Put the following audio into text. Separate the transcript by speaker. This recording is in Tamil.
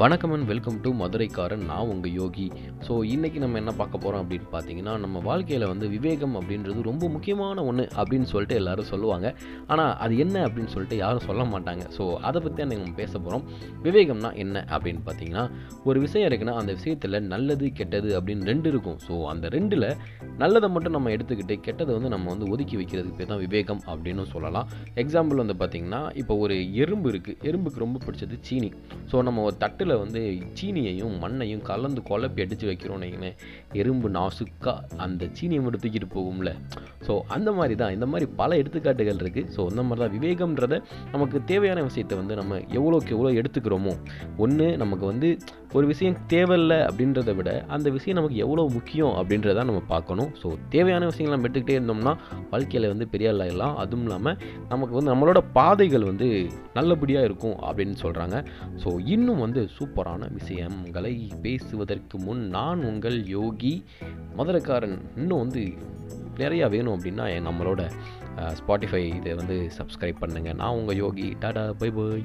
Speaker 1: வணக்கம் அண்ட் வெல்கம் டு மதுரைக்காரன் நான் உங்கள் யோகி. ஸோ இன்றைக்கி நம்ம என்ன பார்க்க போகிறோம் அப்படின்னு பார்த்தீங்கன்னா நம்ம வாழ்க்கையில் வந்து விவேகம் அப்படின்றது ரொம்ப முக்கியமான ஒன்று அப்படின்னு சொல்லிட்டு எல்லோரும் சொல்லுவாங்க. ஆனால் அது என்ன அப்படின்னு சொல்லிட்டு யாரும் சொல்ல மாட்டாங்க. ஸோ அதை பற்றி நம்ம பேச போகிறோம் விவேகம்னா என்ன அப்படின்னு பார்த்தீங்கன்னா ஒரு விஷயம் இருக்குன்னா அந்த விஷயத்தில் நல்லது கெட்டது அப்படின்னு ரெண்டு இருக்கும். ஸோ அந்த ரெண்டில் நல்லதை மட்டும் நம்ம எடுத்துக்கிட்டு கெட்டதை வந்து நம்ம வந்து ஒதுக்கி வைக்கிறதுக்கு பேர் தான் விவேகம் அப்படின்னு சொல்லலாம். எக்ஸாம்பிள் வந்து பார்த்திங்கன்னா இப்போ ஒரு எறும்பு இருக்குது எறும்புக்கு ரொம்ப பிடிச்சது சீனி. ஸோ நம்ம ஒரு தட்டில் வந்து சீனியையும் மண்ணையும் கலந்து குழப்பி அடித்து வைக்கிறோம் எறும்பு நாசுக்காக அந்த சீனியை மட்டும் தூக்கிட்டு போகும்ல. ஸோ அந்த மாதிரி தான். இந்த மாதிரி பல எடுத்துக்காட்டுகள் இருக்குது ஸோ அந்த மாதிரி தான் விவேகம்ன்றத நமக்கு தேவையான விஷயத்தை வந்து நம்ம எவ்வளோக்கு எவ்வளோ எடுத்துக்கிறோமோ ஒன்று நமக்கு வந்து ஒரு விஷயம் தேவையில்லை அப்படின்றத விட அந்த விஷயம் நமக்கு எவ்வளோ முக்கியம் அப்படின்றத நம்ம பார்க்கணும். ஸோ தேவையான விஷயங்கள் நம்ம எடுத்துக்கிட்டே இருந்தோம்னா வாழ்க்கையில் வந்து பெரிய ஆளாயிடலாம் அதுவும் இல்லாமல் நமக்கு வந்து நம்மளோட பாதைகள் வந்து நல்லபடியாக இருக்கும் அப்படின்னு சொல்கிறாங்க ஸோ இன்னும் வந்து சூப்பரான விஷயங்களை பேசுவதற்கு முன் நான் உங்கள் யோகி மதுரக்காரன். இன்னும் வந்து நிறையா வேணும் அப்படின்னா என் நம்மளோட ஸ்பாட்டிஃபை இதை வந்து சப்ஸ்கிரைப் பண்ணுங்கள் நான் உங்கள் யோகி. Tata bye bye